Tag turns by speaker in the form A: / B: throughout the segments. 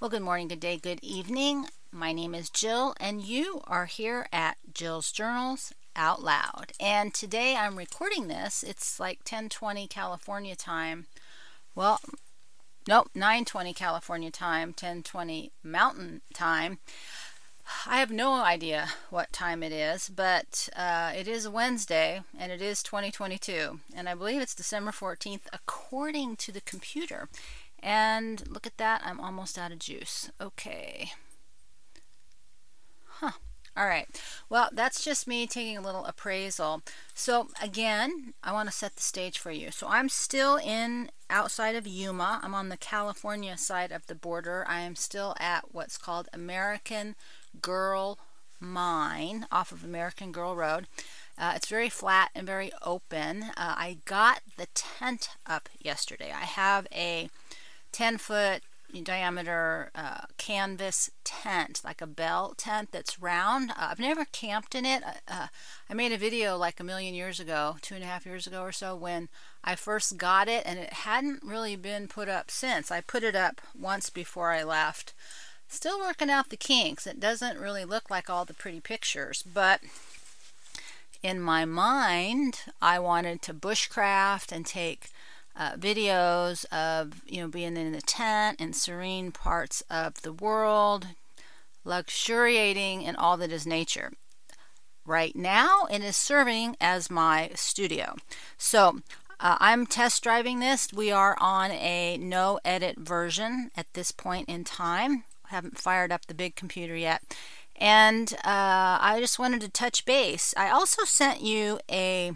A: Well, good morning, good day, good evening. My name is Jill, and you are here at Jill's Journals Out Loud. And today I'm recording this. It's like 10:20 California time. Well, nope, 9:20 California time, 10:20 Mountain time. I have no idea what time it is, but uh, it is Wednesday and it is 2022, and I believe it's December 14th according to the computer. And look at that, I'm almost out of juice. Okay. Huh. All right. Well, that's just me taking a little appraisal. So, again, I want to set the stage for you. So, I'm still in outside of Yuma. I'm on the California side of the border. I am still at what's called American Girl Mine off of American Girl Road. Uh, it's very flat and very open. Uh, I got the tent up yesterday. I have a 10 foot diameter uh, canvas tent, like a bell tent that's round. Uh, I've never camped in it. Uh, uh, I made a video like a million years ago, two and a half years ago or so, when I first got it, and it hadn't really been put up since. I put it up once before I left. Still working out the kinks. It doesn't really look like all the pretty pictures, but in my mind, I wanted to bushcraft and take uh, videos of you know being in the tent in serene parts of the world, luxuriating in all that is nature. Right now, it is serving as my studio. So uh, I'm test driving this. We are on a no edit version at this point in time. Haven't fired up the big computer yet. And uh, I just wanted to touch base. I also sent you a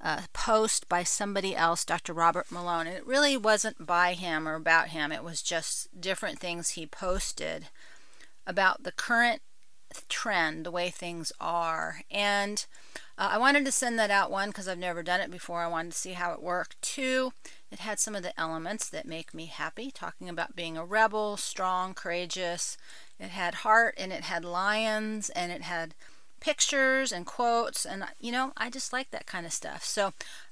A: uh, post by somebody else, Dr. Robert Malone. It really wasn't by him or about him, it was just different things he posted about the current trend, the way things are. And uh, I wanted to send that out one because I've never done it before. I wanted to see how it worked. Two, it had some of the elements that make me happy, talking about being a rebel, strong, courageous. It had heart and it had lions and it had pictures and quotes and you know i just like that kind of stuff so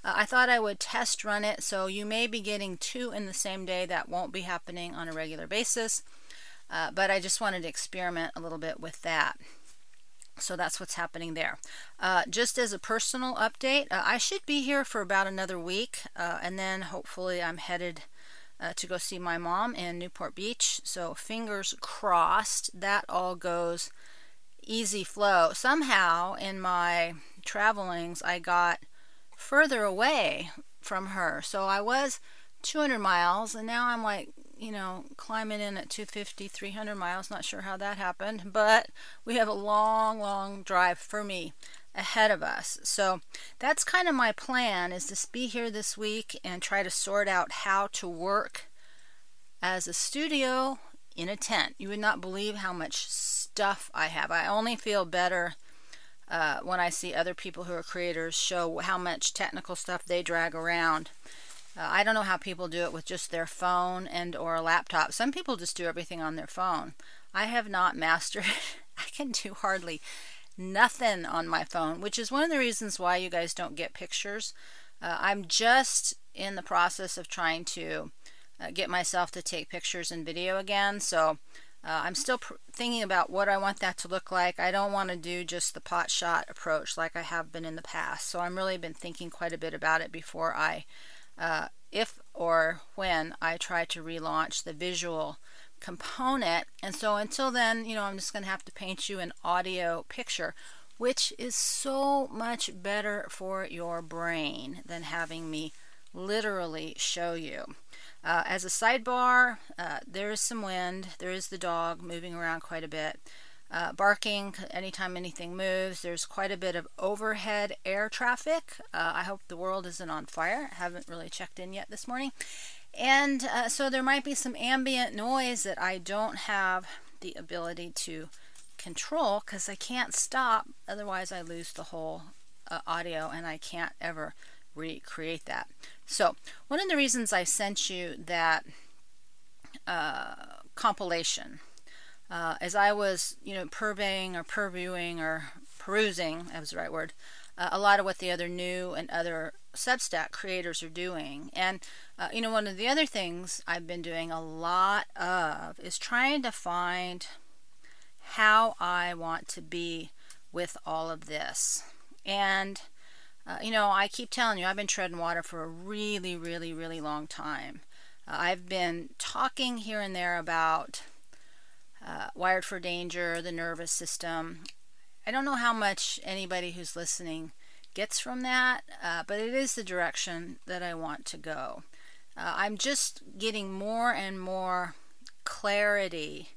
A: uh, i thought i would test run it so you may be getting two in the same day that won't be happening on a regular basis uh, but i just wanted to experiment a little bit with that so that's what's happening there. Uh, just as a personal update, uh, I should be here for about another week, uh, and then hopefully I'm headed uh, to go see my mom in Newport Beach. So fingers crossed that all goes easy flow. Somehow in my travelings, I got further away from her. So I was 200 miles, and now I'm like, you know, climbing in at 250, 300 miles. Not sure how that happened, but we have a long, long drive for me ahead of us. So that's kind of my plan is to be here this week and try to sort out how to work as a studio in a tent. You would not believe how much stuff I have. I only feel better uh, when I see other people who are creators show how much technical stuff they drag around. Uh, I don't know how people do it with just their phone and or a laptop. Some people just do everything on their phone. I have not mastered I can do hardly nothing on my phone, which is one of the reasons why you guys don't get pictures. Uh, I'm just in the process of trying to uh, get myself to take pictures and video again. So uh, I'm still pr- thinking about what I want that to look like. I don't want to do just the pot shot approach like I have been in the past. So I'm really been thinking quite a bit about it before I, uh, if or when I try to relaunch the visual component. And so until then, you know, I'm just going to have to paint you an audio picture, which is so much better for your brain than having me literally show you. Uh, as a sidebar, uh, there is some wind. There is the dog moving around quite a bit. Uh, barking anytime anything moves. There's quite a bit of overhead air traffic. Uh, I hope the world isn't on fire. I haven't really checked in yet this morning. And uh, so there might be some ambient noise that I don't have the ability to control because I can't stop. Otherwise, I lose the whole uh, audio and I can't ever recreate that. So, one of the reasons I sent you that uh, compilation, uh, as I was, you know, purveying or purviewing or perusing, that was the right word, uh, a lot of what the other new and other Substack creators are doing. And, uh, you know, one of the other things I've been doing a lot of is trying to find how I want to be with all of this. And, uh, you know, I keep telling you, I've been treading water for a really, really, really long time. Uh, I've been talking here and there about uh, Wired for Danger, the nervous system. I don't know how much anybody who's listening gets from that, uh, but it is the direction that I want to go. Uh, I'm just getting more and more clarity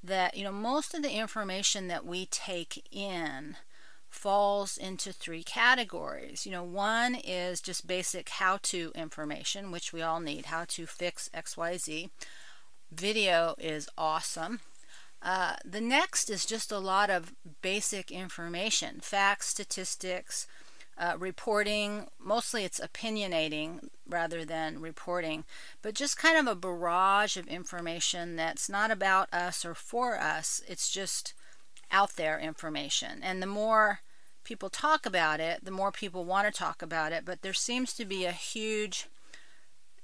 A: that, you know, most of the information that we take in falls into three categories. You know, one is just basic how to information, which we all need how to fix XYZ. Video is awesome. Uh, the next is just a lot of basic information facts, statistics, uh, reporting. Mostly it's opinionating rather than reporting, but just kind of a barrage of information that's not about us or for us. It's just out there information. And the more people talk about it, the more people want to talk about it. But there seems to be a huge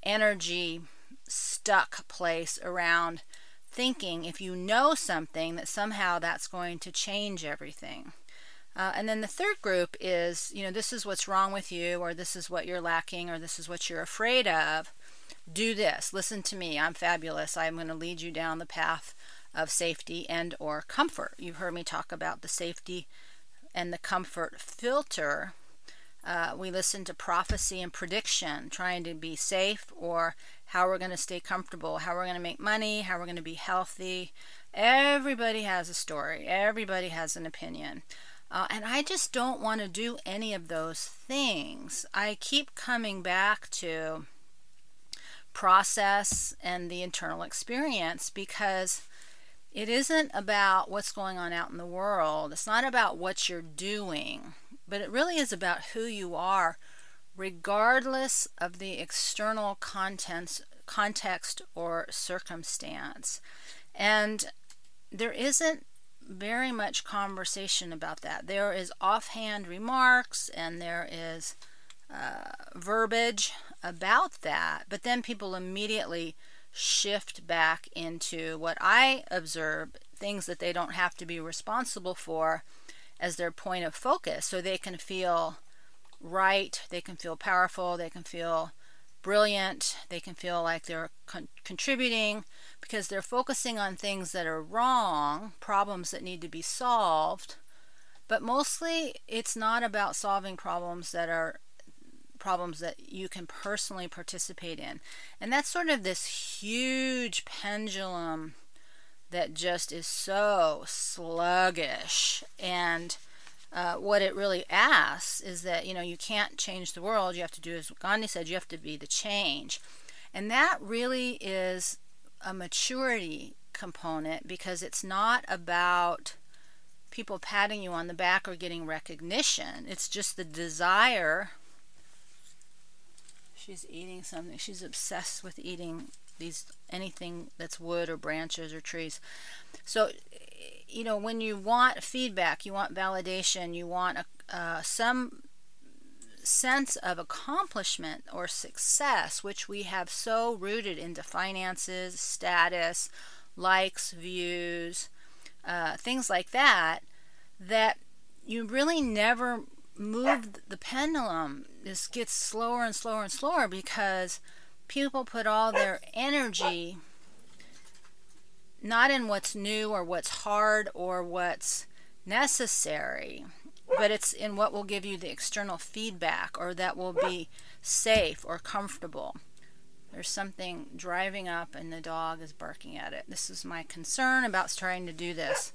A: energy stuck place around thinking if you know something that somehow that's going to change everything. Uh, and then the third group is, you know, this is what's wrong with you, or this is what you're lacking, or this is what you're afraid of. Do this. Listen to me. I'm fabulous. I'm going to lead you down the path of safety and or comfort. You've heard me talk about the safety and the comfort filter. Uh, we listen to prophecy and prediction, trying to be safe or how we're going to stay comfortable, how we're going to make money, how we're going to be healthy. Everybody has a story, everybody has an opinion. Uh, and I just don't want to do any of those things. I keep coming back to process and the internal experience because it isn't about what's going on out in the world. It's not about what you're doing, but it really is about who you are, regardless of the external contents, context or circumstance. And there isn't very much conversation about that. There is offhand remarks and there is uh, verbiage about that, but then people immediately shift back into what I observe things that they don't have to be responsible for as their point of focus so they can feel right, they can feel powerful, they can feel brilliant, they can feel like they're con- contributing because they're focusing on things that are wrong, problems that need to be solved. But mostly it's not about solving problems that are problems that you can personally participate in. And that's sort of this huge pendulum that just is so sluggish. And uh, what it really asks is that you know you can't change the world. You have to do as gandhi said you have to be the change. And that really is a maturity component because it's not about people patting you on the back or getting recognition. It's just the desire she's eating something. She's obsessed with eating these anything that's wood or branches or trees. So you know, when you want feedback, you want validation, you want a, uh, some sense of accomplishment or success, which we have so rooted into finances, status, likes, views, uh, things like that, that you really never move the pendulum. This gets slower and slower and slower because people put all their energy not in what's new or what's hard or what's necessary, but it's in what will give you the external feedback or that will be safe or comfortable. There's something driving up and the dog is barking at it. This is my concern about starting to do this.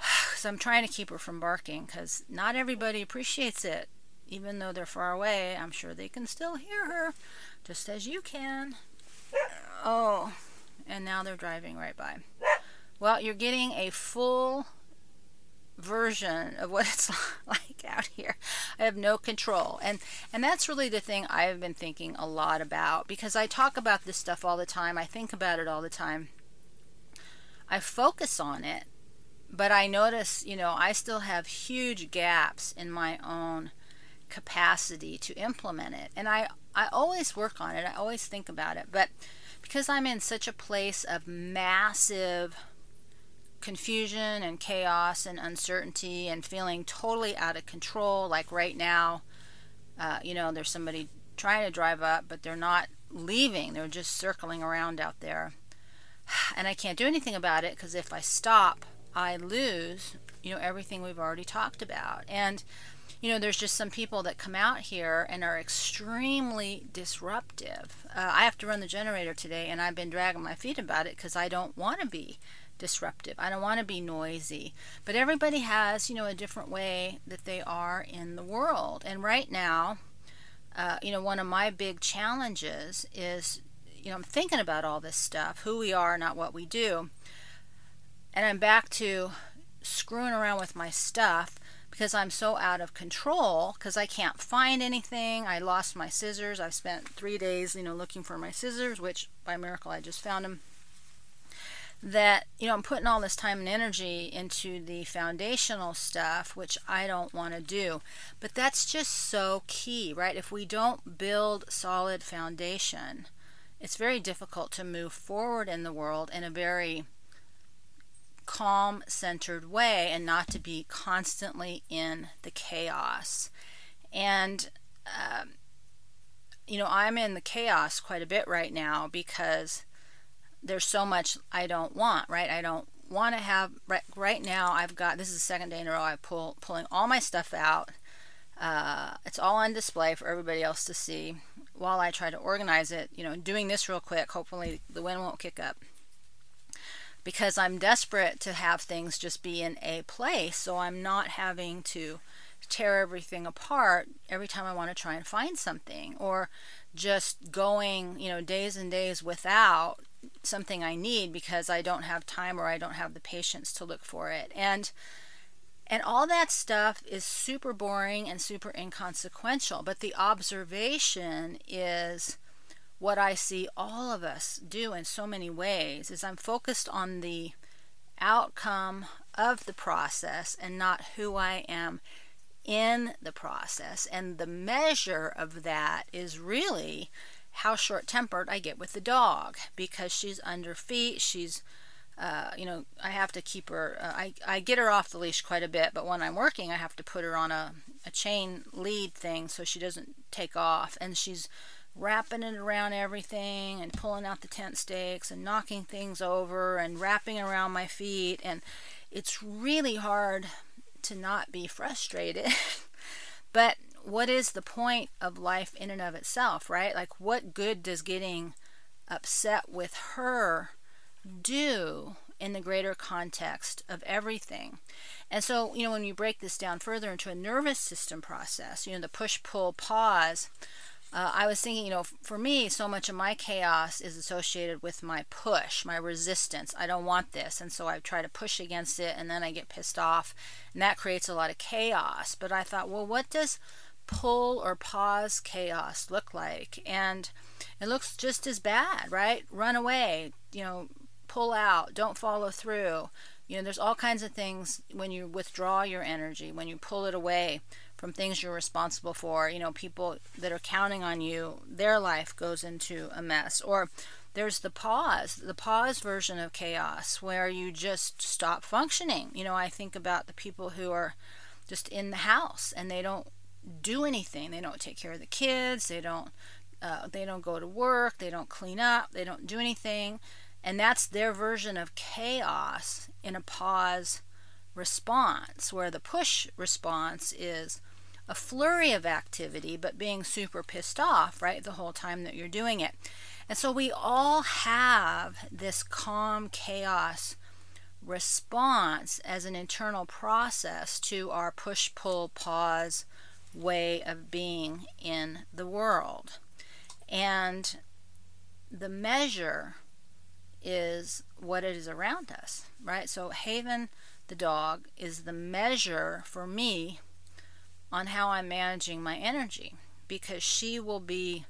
A: So I'm trying to keep her from barking because not everybody appreciates it. Even though they're far away, I'm sure they can still hear her, just as you can. Oh, and now they're driving right by. Well, you're getting a full version of what it's like out here. I have no control. And and that's really the thing I've been thinking a lot about because I talk about this stuff all the time. I think about it all the time. I focus on it, but I notice, you know, I still have huge gaps in my own capacity to implement it. And I, I always work on it, I always think about it. But because I'm in such a place of massive confusion and chaos and uncertainty and feeling totally out of control, like right now, uh, you know, there's somebody trying to drive up, but they're not leaving, they're just circling around out there. And I can't do anything about it because if I stop, I lose, you know, everything we've already talked about. And you know, there's just some people that come out here and are extremely disruptive. Uh, I have to run the generator today, and I've been dragging my feet about it because I don't want to be disruptive. I don't want to be noisy. But everybody has, you know, a different way that they are in the world. And right now, uh, you know, one of my big challenges is, you know, I'm thinking about all this stuff, who we are, not what we do. And I'm back to screwing around with my stuff because I'm so out of control because I can't find anything. I lost my scissors. I've spent three days, you know, looking for my scissors, which by miracle I just found them. That, you know, I'm putting all this time and energy into the foundational stuff, which I don't want to do. But that's just so key, right? If we don't build solid foundation, it's very difficult to move forward in the world in a very calm centered way and not to be constantly in the chaos. And, um, you know, I'm in the chaos quite a bit right now because there's so much I don't want, right? I don't want to have, right, right now, I've got, this is the second day in a row I pull, pulling all my stuff out. Uh, it's all on display for everybody else to see while I try to organize it. You know, doing this real quick, hopefully the wind won't kick up because I'm desperate to have things just be in a place so I'm not having to tear everything apart every time I want to try and find something or just going, you know, days and days without something I need because I don't have time or I don't have the patience to look for it. And and all that stuff is super boring and super inconsequential, but the observation is what I see all of us do in so many ways is I'm focused on the outcome of the process and not who I am in the process. And the measure of that is really how short tempered I get with the dog because she's under feet. She's, uh, you know, I have to keep her, uh, I, I get her off the leash quite a bit, but when I'm working, I have to put her on a, a chain lead thing so she doesn't take off. And she's wrapping it around everything and pulling out the tent stakes and knocking things over and wrapping around my feet. And it's really hard to not be frustrated. But what is the point of life in and of itself right? Like what good does getting upset with her do in the greater context of everything. And so, you know, when you break this down further into a nervous system process, you know, the push, pull, pause, uh, I was thinking, you know, for me, so much of my chaos is associated with my push, my resistance. I don't want this. And so I try to push against it and then I get pissed off. And that creates a lot of chaos. But I thought, well, what does pull or pause chaos look like? And it looks just as bad, right? Run away, you know, pull out, don't follow through. You know, there's all kinds of things when you withdraw your energy, when you pull it away from things you're responsible for. You know, people that are counting on you, their life goes into a mess. Or there's the pause, the pause version of chaos where you just stop functioning. You know, I think about the people who are just in the house and they don't do anything. They don't take care of the kids. They don't. Uh, they don't go to work. They don't clean up. They don't do anything, and that's their version of chaos in a pause response, where the push response is a flurry of activity, but being super pissed off, right, the whole time that you're doing it. And so we all have this calm chaos response as an internal process to our push, pull, pause way of being in the world. And the measure is what it is around us, right? So Haven the dog is the measure for me on how I'm managing my energy because she will be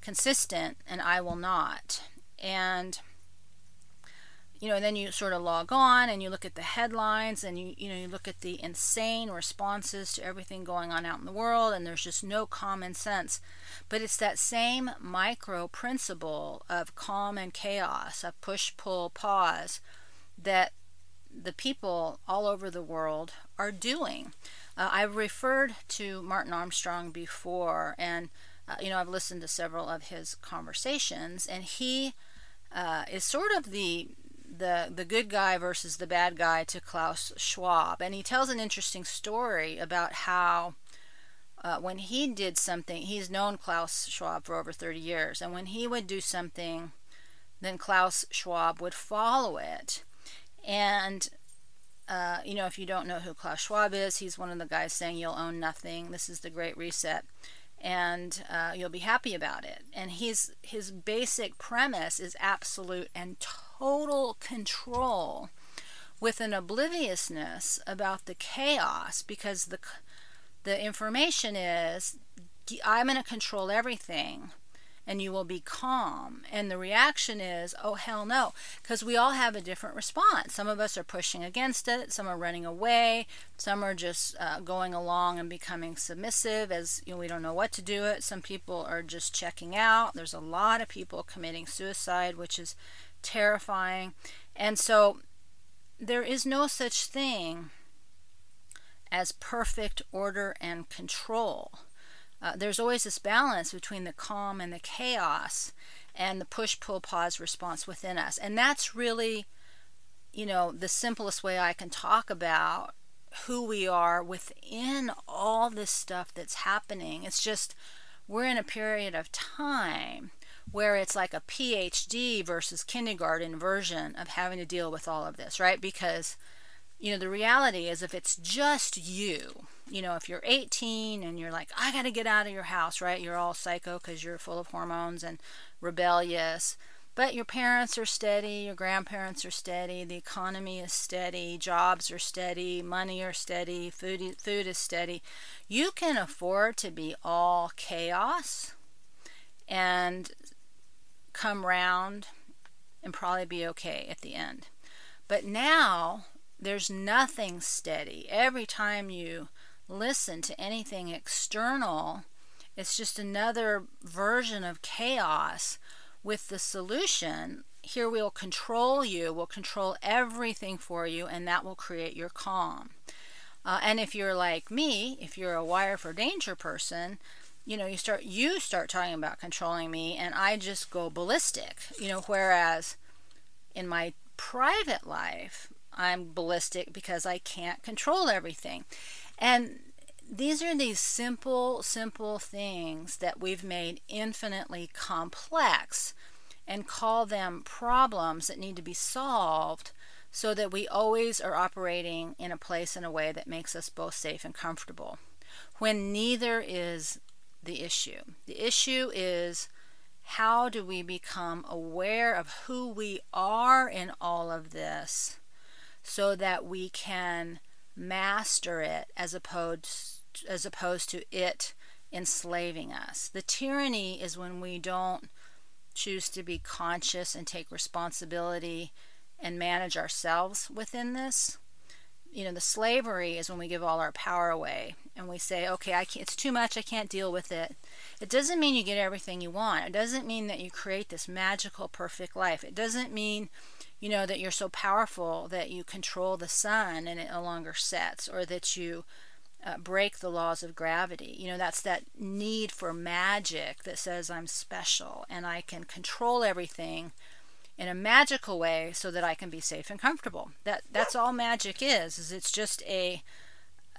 A: consistent and I will not. And you know, then you sort of log on and you look at the headlines and you you know you look at the insane responses to everything going on out in the world and there's just no common sense. But it's that same micro principle of calm and chaos, of push pull pause that the people all over the world are doing. Uh, I've referred to Martin Armstrong before and uh, you know I've listened to several of his conversations and he uh, is sort of the the the good guy versus the bad guy to Klaus Schwab, and he tells an interesting story about how uh, when he did something, he's known Klaus Schwab for over 30 years, and when he would do something, then Klaus Schwab would follow it, and uh, you know, if you don't know who Klaus Schwab is, he's one of the guys saying you'll own nothing. This is the Great Reset and uh, you'll be happy about it. And his his basic premise is absolute and total control, with an obliviousness about the chaos, because the the information is I'm going to control everything and you will be calm. And the reaction is, oh, hell no, because we all have a different response. Some of us are pushing against it, some are running away, some are just uh, going along and becoming submissive as you know, we don't know what to do it. Some people are just checking out. There's a lot of people committing suicide, which is terrifying. And so there is no such thing as perfect order and control. Uh, there's always this balance between the calm and the chaos and the push pull pause response within us. And that's really, you know, the simplest way I can talk about who we are within all this stuff that's happening. It's just we're in a period of time where it's like a PhD versus kindergarten version of having to deal with all of this, right? Because, you know, the reality is if it's just you, you know, if you're 18 and you're like, I got to get out of your house, right? You're all psycho because you're full of hormones and rebellious. But your parents are steady, your grandparents are steady, the economy is steady, jobs are steady, money are steady, food food is steady. You can afford to be all chaos and come round and probably be okay at the end. But now there's nothing steady. Every time you listen to anything external. It's just another version of chaos with the solution. Here we'll control you, we'll control everything for you, and that will create your calm. Uh, and if you're like me, if you're a wire for danger person, you know, you start you start talking about controlling me, and I just go ballistic. You know, whereas in my private life, I'm ballistic because I can't control everything. And these are these simple, simple things that we've made infinitely complex and call them problems that need to be solved so that we always are operating in a place in a way that makes us both safe and comfortable. When neither is the issue. The issue is how do we become aware of who we are in all of this so that we can master it as opposed as opposed to it enslaving us. The tyranny is when we don't choose to be conscious and take responsibility and manage ourselves within this. You know, the slavery is when we give all our power away and we say, okay, I can't, it's too much, I can't deal with it. It doesn't mean you get everything you want. It doesn't mean that you create this magical, perfect life. It doesn't mean you know that you're so powerful that you control the sun and it no longer sets or that you uh, break the laws of gravity. You know that's that need for magic that says i'm special and i can control everything in a magical way so that i can be safe and comfortable. That that's all magic is is it's just a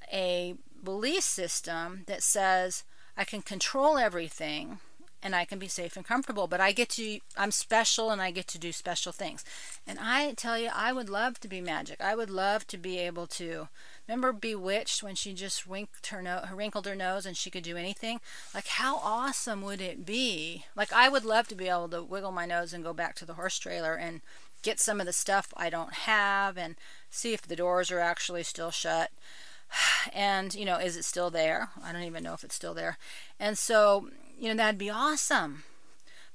A: a belief system that says i can control everything and I can be safe and comfortable. But I get to, I'm special and I get to do special things. And I tell you, I would love to be magic. I would love to be able to. Remember Bewitched when she just winked her nose, wrinkled her nose, and she could do anything? Like, how awesome would it be? Like, I would love to be able to wiggle my nose and go back to the horse trailer and get some of the stuff I don't have and see if the doors are actually still shut and you know is it still there i don't even know if it's still there and so you know, that'd be awesome.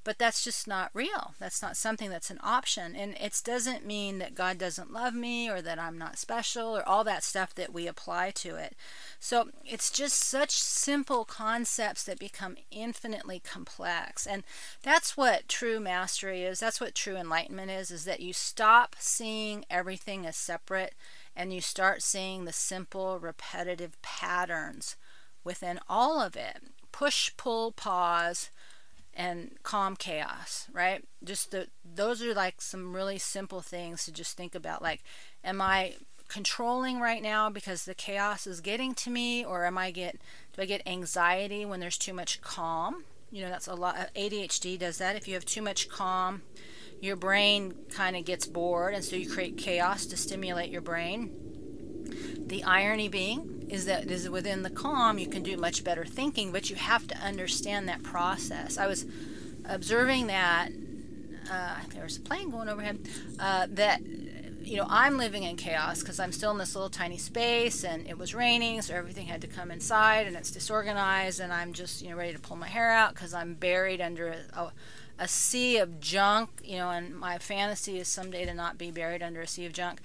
A: but that's just not real. That's not something that's an option. And it doesn't mean that God doesn't love me or that I'm not special or all that stuff that we apply to it. So it's just such simple concepts that become infinitely complex. And that's what true mastery is. That's what true enlightenment is is that you stop seeing everything as separate and you start seeing the simple repetitive patterns within all of it. Push, pull, pause and calm chaos, right? Just the those are like some really simple things to just think about. Like, am I controlling right now because the chaos is getting to me, or am I get do I get anxiety when there's too much calm? You know, that's a lot. Uh, ADHD does that. If you have too much calm, your brain kind of gets bored, and so you create chaos to stimulate your brain. The irony being is that is within the calm you can do much better thinking, but you have to understand that process. I was observing that uh, there was a plane going overhead. Uh, that you know I'm living in chaos because I'm still in this little tiny space, and it was raining, so everything had to come inside, and it's disorganized, and I'm just you know ready to pull my hair out because I'm buried under a, a a sea of junk, you know, and my fantasy is someday to not be buried under a sea of junk.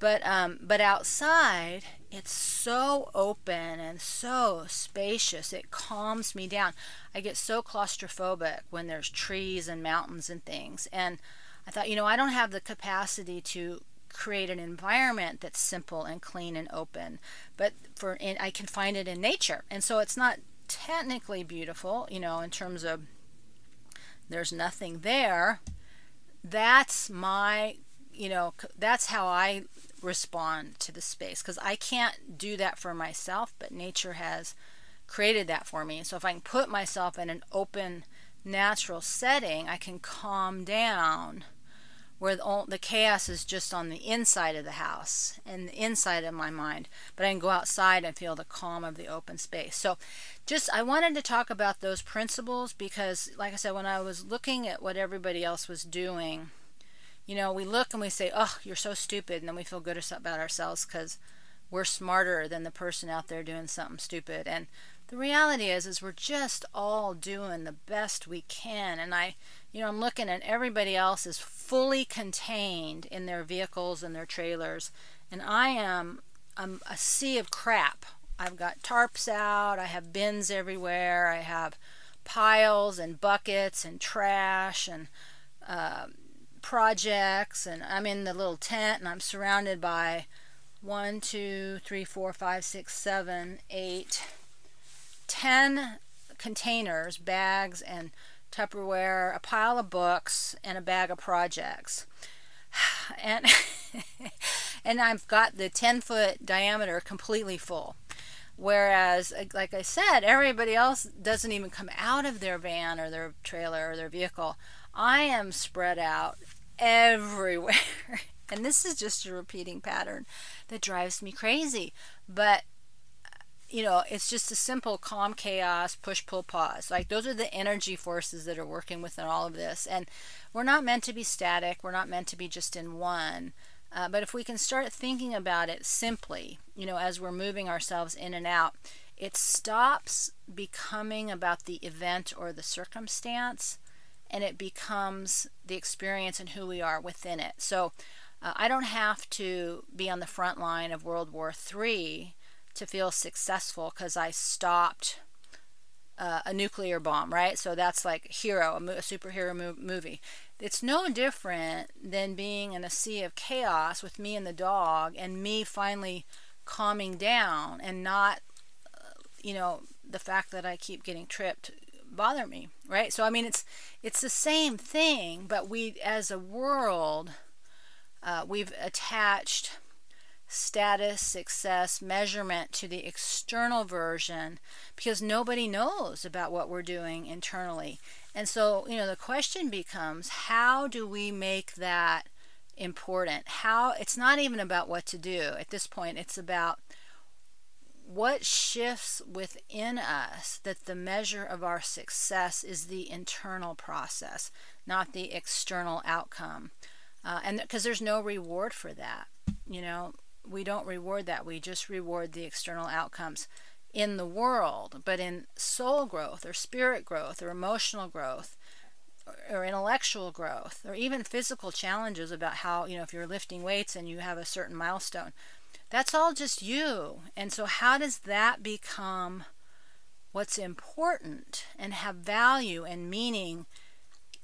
A: But um, but outside, it's so open and so spacious. It calms me down. I get so claustrophobic when there's trees and mountains and things. And I thought, you know, I don't have the capacity to create an environment that's simple and clean and open. But for I can find it in nature, and so it's not technically beautiful, you know, in terms of there's nothing there. That's my, you know, that's how I respond to the space because I can't do that for myself, but nature has created that for me. So if I can put myself in an open, natural setting, I can calm down where the, the chaos is just on the inside of the house and the inside of my mind. But I can go outside and feel the calm of the open space. So just I wanted to talk about those principles because like I said when I was looking at what everybody else was doing you know, we look and we say, oh, you're so stupid. And then we feel good about ourselves because we're smarter than the person out there doing something stupid. And the reality is, is we're just all doing the best we can. And I, you know, I'm looking at everybody else is fully contained in their vehicles and their trailers. And I am I'm a sea of crap. I've got tarps out. I have bins everywhere. I have piles and buckets and trash and uh, projects and I'm in the little tent and I'm surrounded by one, two, three, four, five, six, seven, eight, ten containers, bags, and Tupperware, a pile of books, and a bag of projects. And and I've got the 10 foot diameter completely full. Whereas, like I said, everybody else doesn't even come out of their van or their trailer or their vehicle. I am spread out everywhere. and this is just a repeating pattern that drives me crazy. But you know, it's just a simple calm chaos, push, pull, pause. Like those are the energy forces that are working within all of this. And we're not meant to be static, we're not meant to be just in one. Uh, but if we can start thinking about it simply, you know, as we're moving ourselves in and out, it stops becoming about the event or the circumstance and it becomes the experience and who we are within it. So uh, I don't have to be on the front line of World War III to feel successful because I stopped uh, a nuclear bomb, right? So that's like hero, a, mo- a superhero mo- movie. It's no different than being in a sea of chaos with me and the dog, and me finally calming down and not, uh, you know, the fact that I keep getting tripped bother me, right? So I mean, it's it's the same thing, but we as a world, uh, we've attached status, success, measurement to the external version because nobody knows about what we're doing internally. And so, you know, the question becomes how do we make that important? How it's not even about what to do at this point, it's about what shifts within us that the measure of our success is the internal process, not the external outcome. Uh, and because there's no reward for that. You know, we don't reward that. We just reward the external outcomes in the world. But in soul growth or spirit growth or emotional growth, or intellectual growth or even physical challenges about how, you know, if you're lifting weights and you have a certain milestone. That's all just you. And so, how does that become what's important and have value and meaning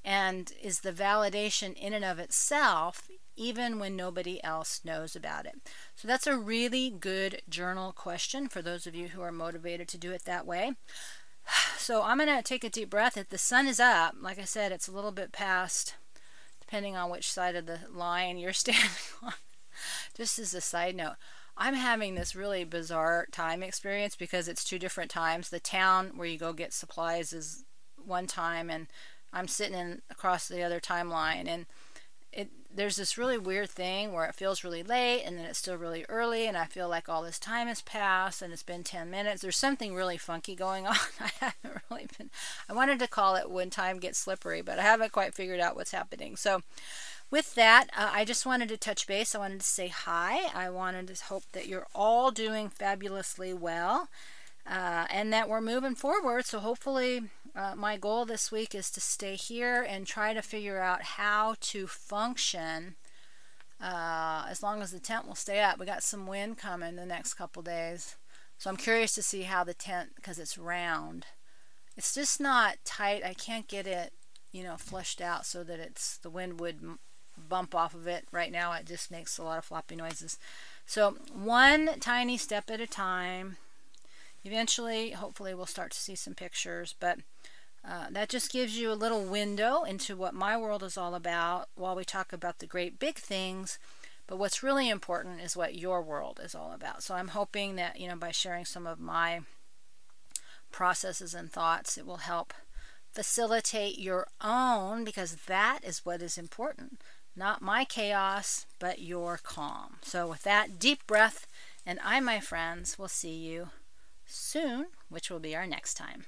A: and is the validation in and of itself even when nobody else knows about it? So that's a really good journal question for those of you who are motivated to do it that way. So I'm going to take a deep breath. If the sun is up, like I said, it's a little bit past, depending on which side of the line you're standing on. Just as a side note, I'm having this really bizarre time experience because it's two different times. The town where you go get supplies is one time, and I'm sitting in across the other timeline, and it there's this really weird thing where it feels really late and then it's still really early and I feel like all this time has passed and it's been 10 minutes. There's something really funky going on. I haven't really been I wanted to call it when time gets slippery, but I haven't quite figured out what's happening. So with that, uh, I just wanted to touch base. I wanted to say hi. I wanted to hope that you're all doing fabulously well uh, and that we're moving forward. So, hopefully, uh, my goal this week is to stay here and try to figure out how to function uh, as long as the tent will stay up. We got some wind coming the next couple days. So, I'm curious to see how the tent, because it's round, it's just not tight. I can't get it, you know, flushed out so that it's the wind would bump off of it. Right now, it just makes a lot of floppy noises. So, one tiny step at a time. Eventually, hopefully, we'll start to see some pictures, but uh, that just gives you a little window into what my world is all about while we talk about the great big things. But what's really important is what your world is all about. So I'm hoping that, you know, by sharing some of my processes and thoughts, it will help facilitate your own because that is what is important. Not my chaos, but your calm. So, with that deep breath, and I, my friends, will see you soon, which will be our next time.